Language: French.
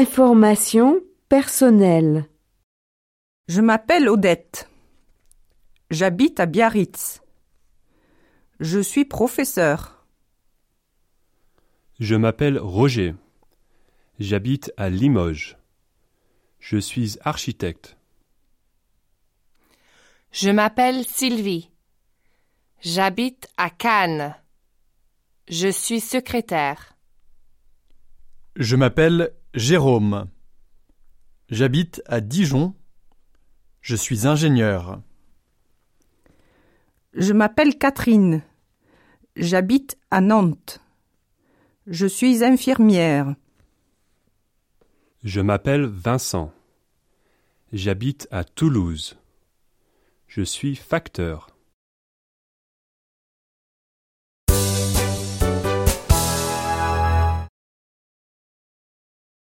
Information personnelle. Je m'appelle Odette. J'habite à Biarritz. Je suis professeur. Je m'appelle Roger. J'habite à Limoges. Je suis architecte. Je m'appelle Sylvie. J'habite à Cannes. Je suis secrétaire. Je m'appelle Jérôme. J'habite à Dijon. Je suis ingénieur. Je m'appelle Catherine. J'habite à Nantes. Je suis infirmière. Je m'appelle Vincent. J'habite à Toulouse. Je suis facteur.